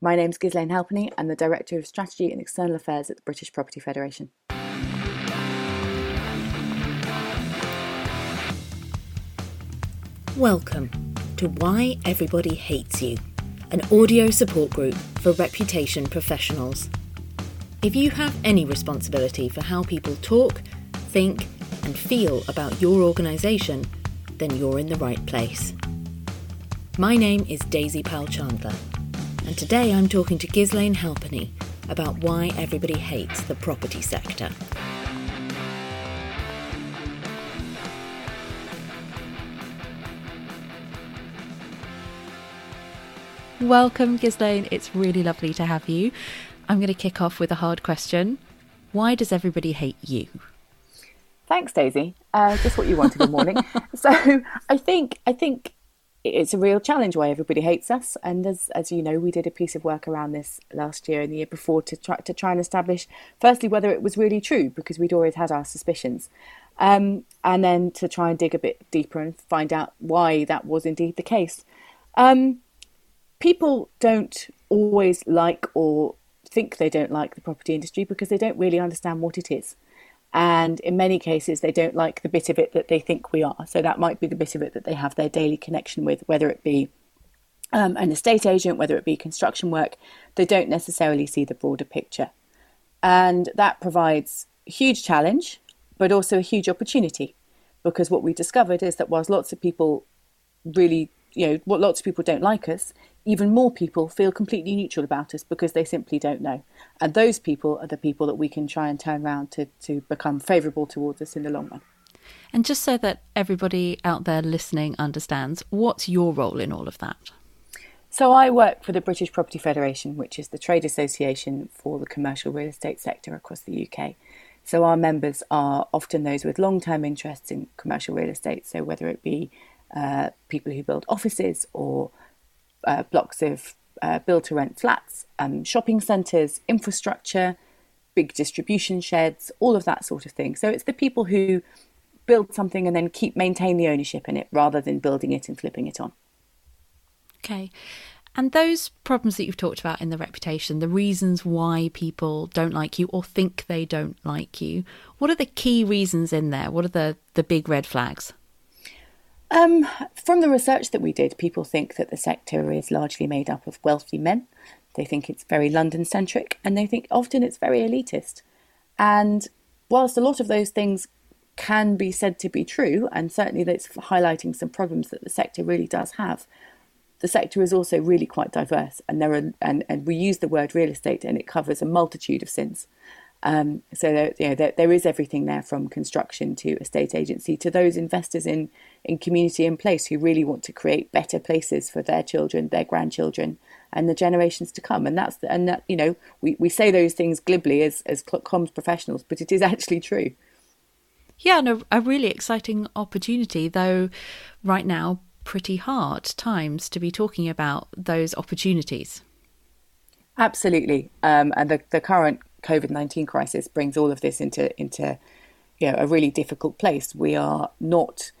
My name's Ghislaine Halpenny. I'm the Director of Strategy and External Affairs at the British Property Federation. Welcome to Why Everybody Hates You, an audio support group for reputation professionals. If you have any responsibility for how people talk, think, and feel about your organisation, then you're in the right place. My name is Daisy Powell Chandler, and today I'm talking to Ghislaine Halpenny about why everybody hates the property sector. Welcome, Ghislaine. It's really lovely to have you. I'm going to kick off with a hard question. Why does everybody hate you? Thanks, Daisy. Uh, just what you wanted in the morning. so I think I think it's a real challenge why everybody hates us. And as as you know, we did a piece of work around this last year and the year before to try to try and establish, firstly, whether it was really true because we'd always had our suspicions, um, and then to try and dig a bit deeper and find out why that was indeed the case. Um, people don't always like or think they don't like the property industry because they don't really understand what it is. And in many cases, they don't like the bit of it that they think we are. So that might be the bit of it that they have their daily connection with, whether it be um, an estate agent, whether it be construction work. They don't necessarily see the broader picture. And that provides huge challenge, but also a huge opportunity. Because what we discovered is that whilst lots of people really, you know, what lots of people don't like us, even more people feel completely neutral about us because they simply don't know. And those people are the people that we can try and turn around to, to become favourable towards us in the long run. And just so that everybody out there listening understands, what's your role in all of that? So, I work for the British Property Federation, which is the trade association for the commercial real estate sector across the UK. So, our members are often those with long term interests in commercial real estate. So, whether it be uh, people who build offices or uh, blocks of uh, build to rent flats, um, shopping centres, infrastructure, big distribution sheds, all of that sort of thing. So it's the people who build something and then keep maintain the ownership in it rather than building it and flipping it on. Okay. And those problems that you've talked about in the reputation, the reasons why people don't like you or think they don't like you, what are the key reasons in there? What are the, the big red flags? Um, from the research that we did, people think that the sector is largely made up of wealthy men. They think it's very London centric and they think often it's very elitist. And whilst a lot of those things can be said to be true, and certainly that's highlighting some problems that the sector really does have, the sector is also really quite diverse. And there are and, and we use the word real estate and it covers a multitude of sins. Um, so there, you know, there, there is everything there from construction to estate agency to those investors in in community and place who really want to create better places for their children, their grandchildren, and the generations to come. And that's the, and that you know we, we say those things glibly as as comms professionals, but it is actually true. Yeah, no, a really exciting opportunity, though. Right now, pretty hard times to be talking about those opportunities. Absolutely, um, and the the current COVID nineteen crisis brings all of this into into you know a really difficult place. We are not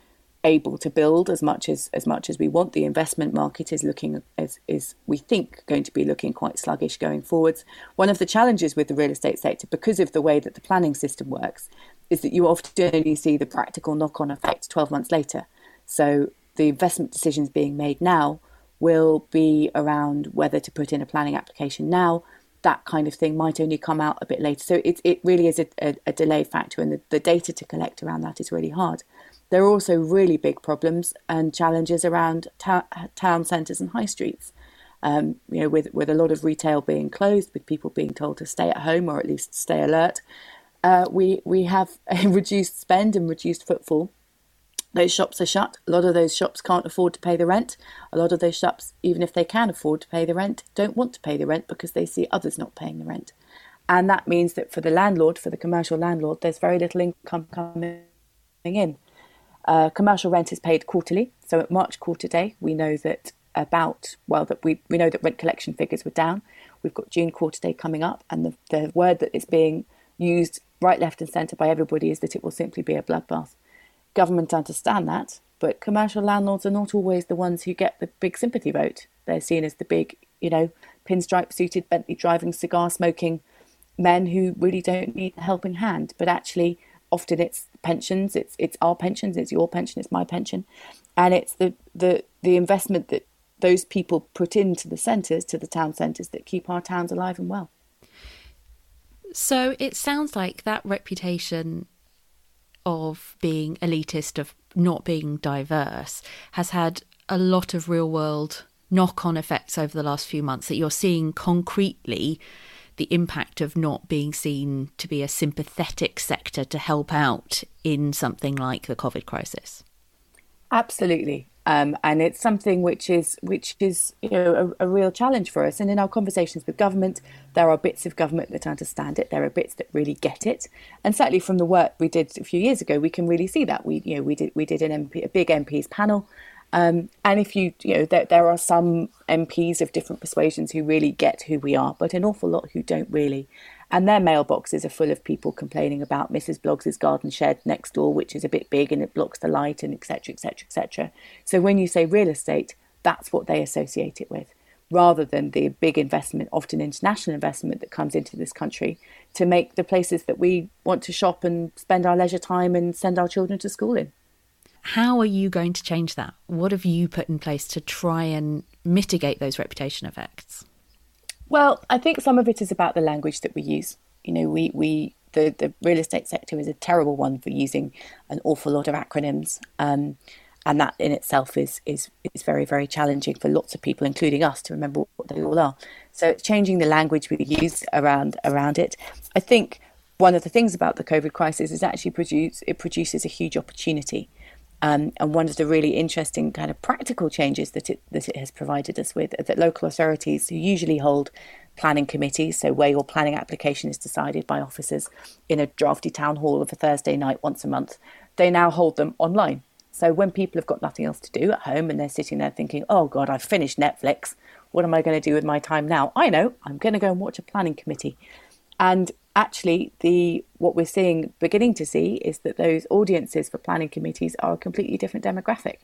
able to build as much as as much as we want. The investment market is looking as is we think going to be looking quite sluggish going forwards. One of the challenges with the real estate sector, because of the way that the planning system works, is that you often only see the practical knock on effect twelve months later. So the investment decisions being made now will be around whether to put in a planning application now that kind of thing might only come out a bit later. So it, it really is a, a, a delay factor, and the, the data to collect around that is really hard. There are also really big problems and challenges around ta- town centres and high streets. Um, you know, with with a lot of retail being closed, with people being told to stay at home or at least stay alert, uh, we we have a reduced spend and reduced footfall. Those shops are shut. A lot of those shops can't afford to pay the rent. A lot of those shops, even if they can afford to pay the rent, don't want to pay the rent because they see others not paying the rent. And that means that for the landlord, for the commercial landlord, there's very little income coming in. Uh, commercial rent is paid quarterly. So at March quarter day, we know that about, well, that we, we know that rent collection figures were down. We've got June quarter day coming up, and the, the word that is being used right, left, and centre by everybody is that it will simply be a bloodbath government understand that, but commercial landlords are not always the ones who get the big sympathy vote. They're seen as the big, you know, pinstripe suited, Bentley driving, cigar smoking men who really don't need a helping hand. But actually, often it's pensions, it's it's our pensions, it's your pension, it's my pension, and it's the the the investment that those people put into the centres, to the town centres, that keep our towns alive and well. So it sounds like that reputation of being elitist, of not being diverse, has had a lot of real world knock on effects over the last few months that you're seeing concretely the impact of not being seen to be a sympathetic sector to help out in something like the COVID crisis. Absolutely. Um, and it's something which is which is you know a, a, real challenge for us. And in our conversations with government, there are bits of government that understand it. There are bits that really get it. And certainly from the work we did a few years ago, we can really see that. We you know we did we did an MP, a big MPs panel um, and if you, you know, there, there are some MPs of different persuasions who really get who we are, but an awful lot who don't really. And their mailboxes are full of people complaining about Mrs. Bloggs' garden shed next door, which is a bit big and it blocks the light and etc. etc. etc. So when you say real estate, that's what they associate it with, rather than the big investment, often international investment that comes into this country to make the places that we want to shop and spend our leisure time and send our children to school in. How are you going to change that? What have you put in place to try and mitigate those reputation effects? Well, I think some of it is about the language that we use. You know, we, we the, the real estate sector is a terrible one for using an awful lot of acronyms. Um, and that in itself is, is is very very challenging for lots of people, including us, to remember what they all are. So it's changing the language we use around around it. I think one of the things about the COVID crisis is actually produce it produces a huge opportunity. Um, and one of the really interesting kind of practical changes that it that it has provided us with that local authorities who usually hold planning committees, so where your planning application is decided by officers in a drafty town hall of a Thursday night once a month, they now hold them online. So when people have got nothing else to do at home and they're sitting there thinking, "Oh God, I've finished Netflix. What am I going to do with my time now?" I know I'm going to go and watch a planning committee, and actually the what we're seeing beginning to see is that those audiences for planning committees are a completely different demographic.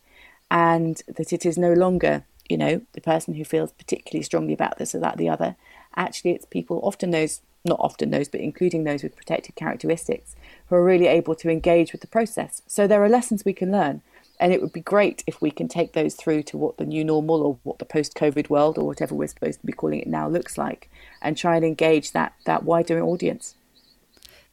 And that it is no longer you know the person who feels particularly strongly about this or that or the other. Actually it's people often those not often those but including those with protected characteristics who are really able to engage with the process. So there are lessons we can learn and it would be great if we can take those through to what the new normal or what the post COVID world or whatever we're supposed to be calling it now looks like and try and engage that, that wider audience.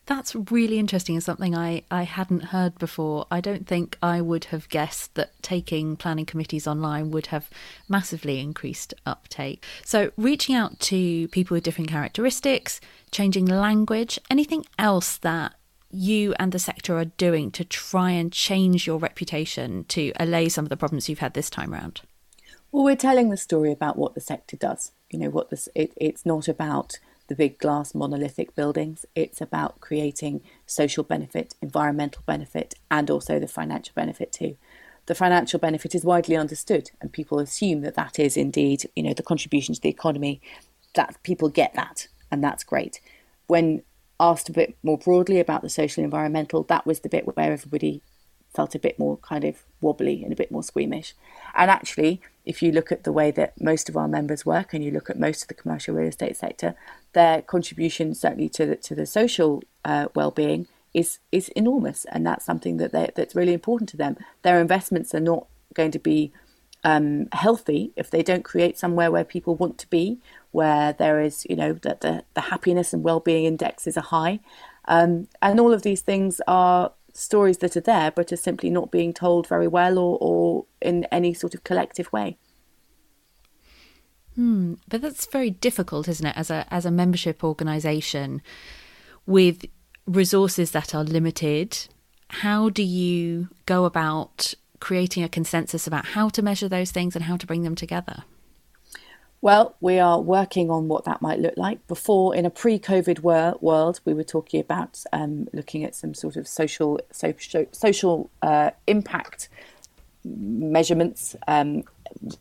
That's really interesting and something I, I hadn't heard before. I don't think I would have guessed that taking planning committees online would have massively increased uptake. So, reaching out to people with different characteristics, changing language, anything else that you and the sector are doing to try and change your reputation to allay some of the problems you've had this time around? Well, we're telling the story about what the sector does. You know, what this it, it's not about the big glass monolithic buildings. It's about creating social benefit, environmental benefit, and also the financial benefit too. The financial benefit is widely understood, and people assume that that is indeed, you know, the contribution to the economy. That people get that, and that's great. When asked a bit more broadly about the social environmental, that was the bit where everybody felt a bit more kind of wobbly and a bit more squeamish. And actually, if you look at the way that most of our members work and you look at most of the commercial real estate sector, their contribution certainly to the, to the social uh, well-being is is enormous, and that's something that that's really important to them. Their investments are not going to be um, healthy if they don't create somewhere where people want to be, where there is, you know, that the, the happiness and well-being indexes are high. Um, and all of these things are stories that are there, but are simply not being told very well or, or in any sort of collective way. Hmm, but that's very difficult, isn't it, as a as a membership organisation with resources that are limited? How do you go about creating a consensus about how to measure those things and how to bring them together? Well, we are working on what that might look like. Before, in a pre-COVID wor- world, we were talking about um, looking at some sort of social social, social uh, impact measurements. Um,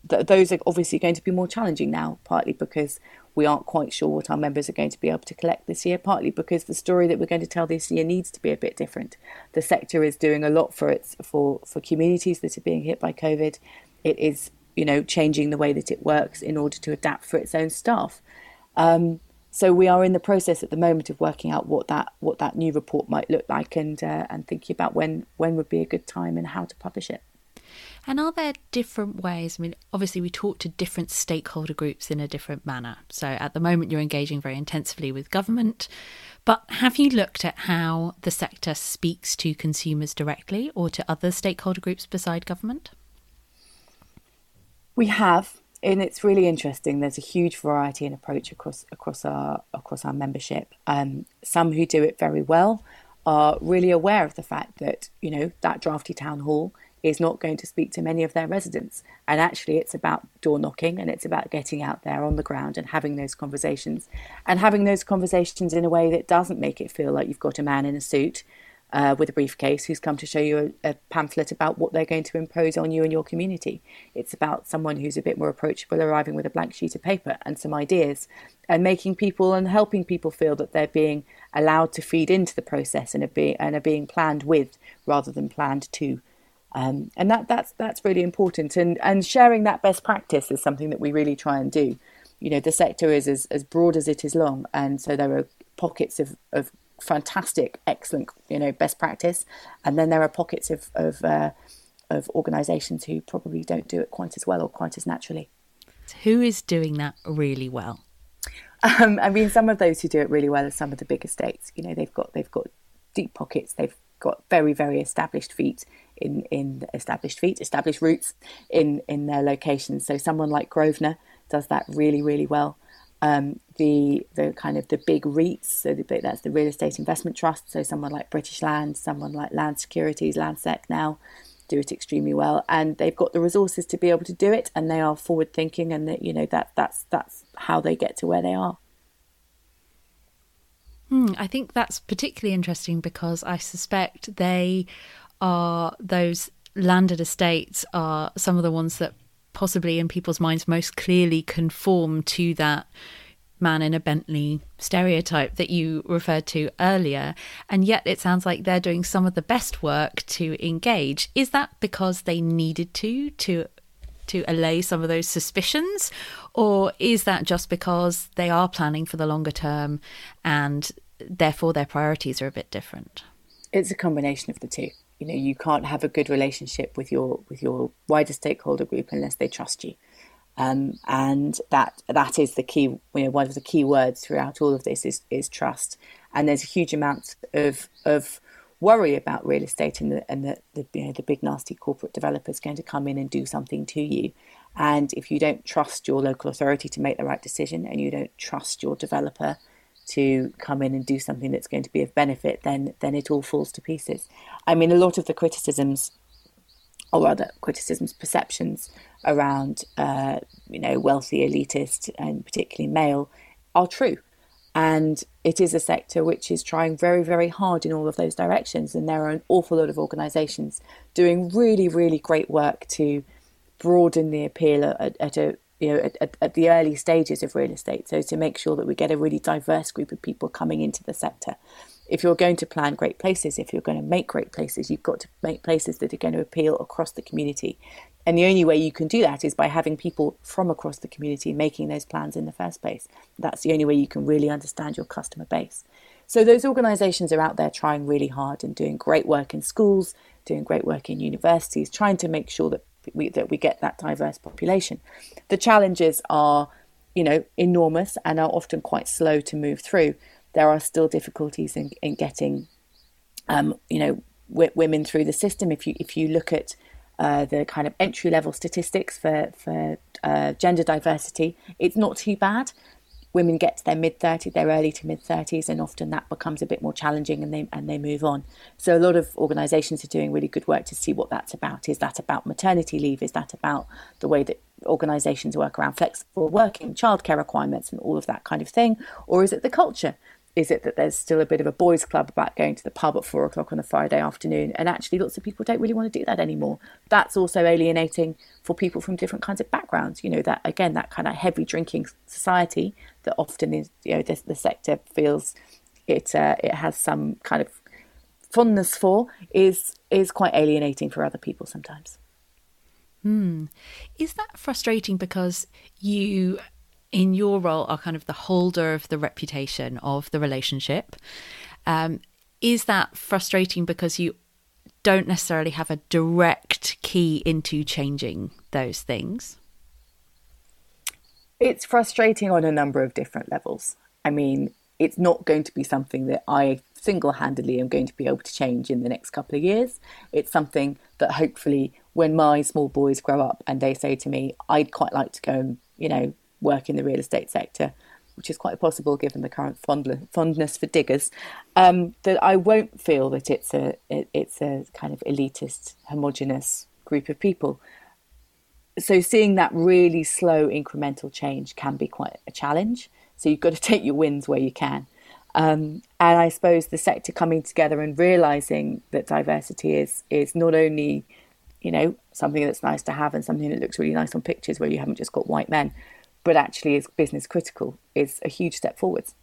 th- those are obviously going to be more challenging now, partly because we aren't quite sure what our members are going to be able to collect this year, partly because the story that we're going to tell this year needs to be a bit different. The sector is doing a lot for its for for communities that are being hit by COVID. It is you know, changing the way that it works in order to adapt for its own staff. Um, so we are in the process at the moment of working out what that what that new report might look like and uh, and thinking about when when would be a good time and how to publish it. And are there different ways? I mean, obviously, we talk to different stakeholder groups in a different manner. So at the moment, you're engaging very intensively with government. But have you looked at how the sector speaks to consumers directly or to other stakeholder groups beside government? We have, and it's really interesting. There's a huge variety in approach across across our across our membership. Um, some who do it very well are really aware of the fact that you know that drafty town hall is not going to speak to many of their residents. And actually, it's about door knocking and it's about getting out there on the ground and having those conversations and having those conversations in a way that doesn't make it feel like you've got a man in a suit uh, with a briefcase who's come to show you a, a, pamphlet about what they're going to impose on you and your community. It's about someone who's a bit more approachable, arriving with a blank sheet of paper and some ideas, and making people and helping people feel that they're being allowed to feed into the process and are, be, and are being planned with rather than planned to. Um, and that that's that's really important. And and sharing that best practice is something that we really try and do. You know, the sector is as, as broad as it is long, and so there are pockets of, of fantastic, excellent, you know, best practice, and then there are pockets of of, uh, of organisations who probably don't do it quite as well or quite as naturally. Who is doing that really well? Um, I mean, some of those who do it really well are some of the bigger states. You know, they've got they've got deep pockets. They've got very very established feet in in established feet, established roots in in their locations. So someone like Grosvenor does that really really well. Um, the the kind of the big REITs, so the, that's the real estate investment trust. So someone like British Land, someone like Land Securities, Landsec now do it extremely well, and they've got the resources to be able to do it, and they are forward thinking, and that you know that that's that's how they get to where they are. Hmm, I think that's particularly interesting because I suspect they are those landed estates are some of the ones that possibly in people's minds most clearly conform to that man in a Bentley stereotype that you referred to earlier. And yet it sounds like they're doing some of the best work to engage. Is that because they needed to to to allay some of those suspicions? Or is that just because they are planning for the longer term and therefore their priorities are a bit different? It's a combination of the two you know you can't have a good relationship with your with your wider stakeholder group unless they trust you um, and that that is the key you know one of the key words throughout all of this is is trust and there's a huge amount of of worry about real estate and the and the, the you know the big nasty corporate developers going to come in and do something to you and if you don't trust your local authority to make the right decision and you don't trust your developer to come in and do something that's going to be of benefit, then then it all falls to pieces. I mean, a lot of the criticisms, or rather, criticisms, perceptions around uh, you know wealthy, elitist, and particularly male, are true. And it is a sector which is trying very, very hard in all of those directions. And there are an awful lot of organisations doing really, really great work to broaden the appeal at, at a you know, at, at, the early stages of real estate. So to make sure that we get a really diverse group of people coming into the sector. If you're going to plan great places, if you're going to make great places, you've got to make places that are going to appeal across the community. And the only way you can do that is by having people from across the community making those plans in the first place. That's the only way you can really understand your customer base. So those organisations are out there trying really hard and doing great work in schools, doing great work in universities, trying to make sure that we, that we get that diverse population. The challenges are, you know, enormous and are often quite slow to move through. There are still difficulties in, in getting, um, you know, w- women through the system. If you if you look at uh, the kind of entry level statistics for for uh, gender diversity, it's not too bad women get to their mid 30s, their early to mid 30s, and often that becomes a bit more challenging and they, and they move on. So a lot of organisations are doing really good work to see what that's about. Is that about maternity leave? Is that about the way that organisations work around flexible working, childcare requirements, and all of that kind of thing? Or is it the culture? Is it that there's still a bit of a boys' club about going to the pub at four o'clock on a Friday afternoon? And actually, lots of people don't really want to do that anymore. That's also alienating for people from different kinds of backgrounds. You know, that again, that kind of heavy drinking society that often is, you know, the, the sector feels it uh, it has some kind of fondness for is is quite alienating for other people sometimes. Hmm. Is that frustrating because you, in your role, are kind of the holder of the reputation of the relationship? Um, is that frustrating because you don't necessarily have a direct key into changing those things? It's frustrating on a number of different levels. I mean, it's not going to be something that I single handedly am going to be able to change in the next couple of years. It's something that hopefully, when my small boys grow up and they say to me, I'd quite like to go and, you know, work in the real estate sector, which is quite possible given the current fondness for diggers, um, that I won't feel that it's a it, it's a kind of elitist, homogenous group of people. So seeing that really slow incremental change can be quite a challenge. So you've got to take your wins where you can. Um, and I suppose the sector coming together and realizing that diversity is is not only, you know, something that's nice to have and something that looks really nice on pictures where you haven't just got white men, but actually is business critical is a huge step forwards.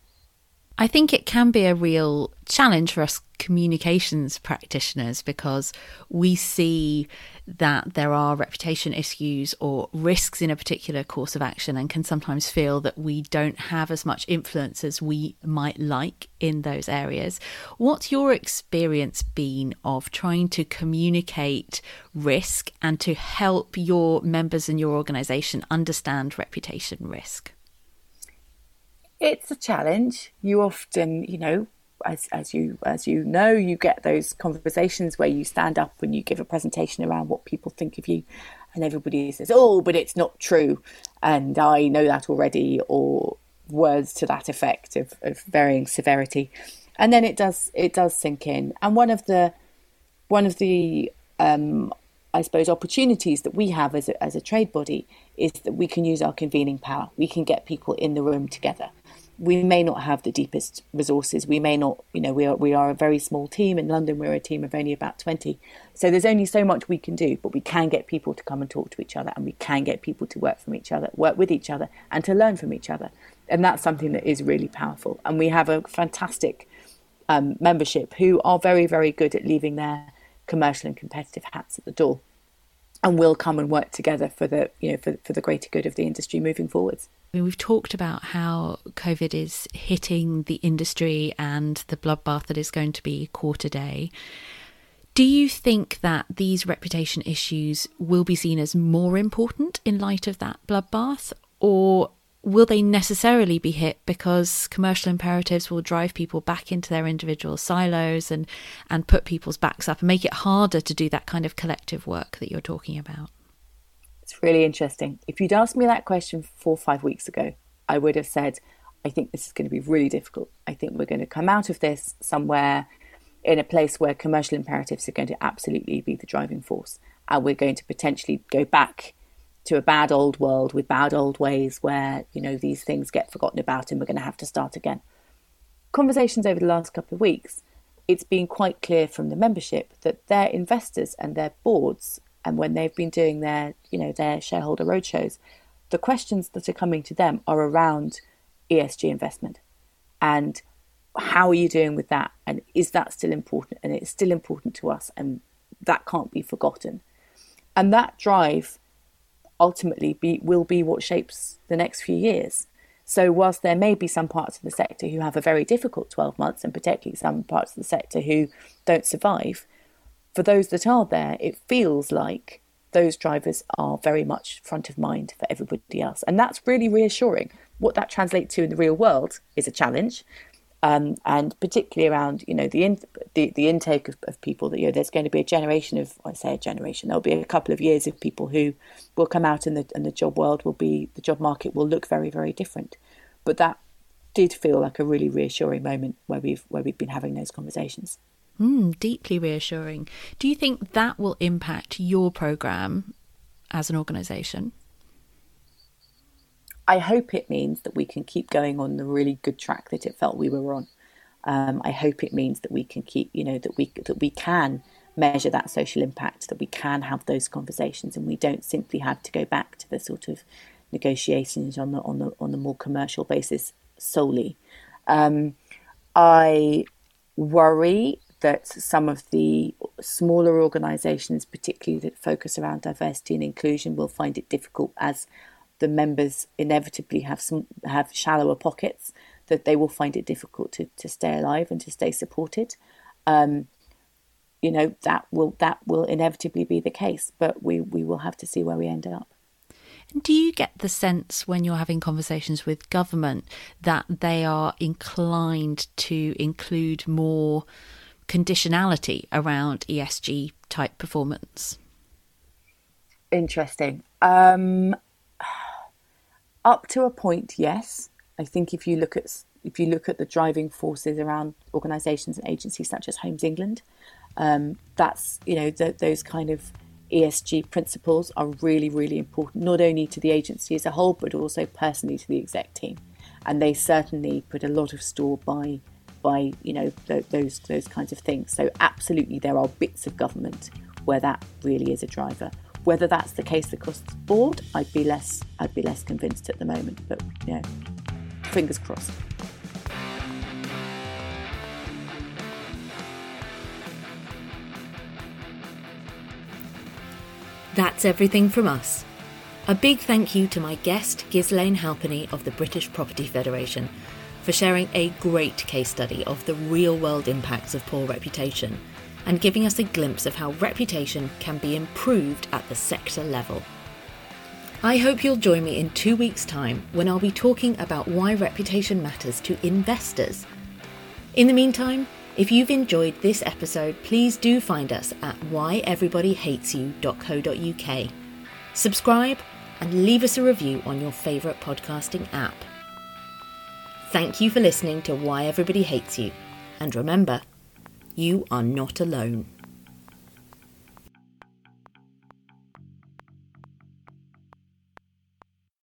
I think it can be a real challenge for us communications practitioners because we see that there are reputation issues or risks in a particular course of action and can sometimes feel that we don't have as much influence as we might like in those areas. What's your experience been of trying to communicate risk and to help your members in your organisation understand reputation risk? It's a challenge. You often, you know, as as you as you know, you get those conversations where you stand up and you give a presentation around what people think of you, and everybody says, "Oh, but it's not true," and I know that already, or words to that effect of, of varying severity, and then it does it does sink in. And one of the one of the um, I suppose opportunities that we have as a, as a trade body is that we can use our convening power. We can get people in the room together we may not have the deepest resources. We may not, you know, we are we are a very small team in London. We're a team of only about twenty, so there's only so much we can do. But we can get people to come and talk to each other, and we can get people to work from each other, work with each other, and to learn from each other. And that's something that is really powerful. And we have a fantastic um, membership who are very very good at leaving their commercial and competitive hats at the door, and will come and work together for the you know for for the greater good of the industry moving forwards. I mean, we've talked about how COVID is hitting the industry and the bloodbath that is going to be quarter day. Do you think that these reputation issues will be seen as more important in light of that bloodbath, or will they necessarily be hit because commercial imperatives will drive people back into their individual silos and, and put people's backs up and make it harder to do that kind of collective work that you're talking about? It's really interesting. If you'd asked me that question four or five weeks ago, I would have said, I think this is going to be really difficult. I think we're going to come out of this somewhere in a place where commercial imperatives are going to absolutely be the driving force. And we're going to potentially go back to a bad old world with bad old ways where, you know, these things get forgotten about and we're going to have to start again. Conversations over the last couple of weeks, it's been quite clear from the membership that their investors and their boards and when they've been doing their you know their shareholder roadshows the questions that are coming to them are around ESG investment. And how are you doing with that? And is that still important? And it's still important to us and that can't be forgotten. And that drive ultimately be, will be what shapes the next few years so whilst there may be some parts of the sector who have a very difficult 12 months and particularly some parts of the sector who don't survive for those that are there, it feels like those drivers are very much front of mind for everybody else. And that's really reassuring. What that translates to in the real world is a challenge. Um, and particularly around, you know, the, in, the, the intake of, of people that, you know, there's going to be a generation of, I say a generation, there'll be a couple of years of people who will come out and the, and the job world will be, the job market will look very, very different. But that did feel like a really reassuring moment where we've, where we've been having those conversations. Mm, deeply reassuring. Do you think that will impact your program as an organisation? I hope it means that we can keep going on the really good track that it felt we were on. Um, I hope it means that we can keep, you know, that we that we can measure that social impact, that we can have those conversations, and we don't simply have to go back to the sort of negotiations on the on the on the more commercial basis solely. Um, I worry that some of the smaller organisations, particularly that focus around diversity and inclusion, will find it difficult as the members inevitably have some have shallower pockets. That they will find it difficult to, to stay alive and to stay supported. Um, you know that will that will inevitably be the case, but we we will have to see where we end up. Do you get the sense when you're having conversations with government that they are inclined to include more conditionality around ESG type performance? Interesting. Um, up to a point, yes. I think if you look at if you look at the driving forces around organisations and agencies such as Homes England, um, that's you know the, those kind of ESG principles are really really important, not only to the agency as a whole, but also personally to the exec team, and they certainly put a lot of store by by you know th- those those kinds of things. So absolutely, there are bits of government where that really is a driver. Whether that's the case across the board, I'd be less I'd be less convinced at the moment. But you know, fingers crossed. That's everything from us. A big thank you to my guest, Ghislaine Halpenny of the British Property Federation, for sharing a great case study of the real world impacts of poor reputation and giving us a glimpse of how reputation can be improved at the sector level. I hope you'll join me in two weeks' time when I'll be talking about why reputation matters to investors. In the meantime, if you've enjoyed this episode, please do find us at whyeverybodyhatesyou.co.uk. Subscribe and leave us a review on your favourite podcasting app. Thank you for listening to Why Everybody Hates You. And remember, you are not alone.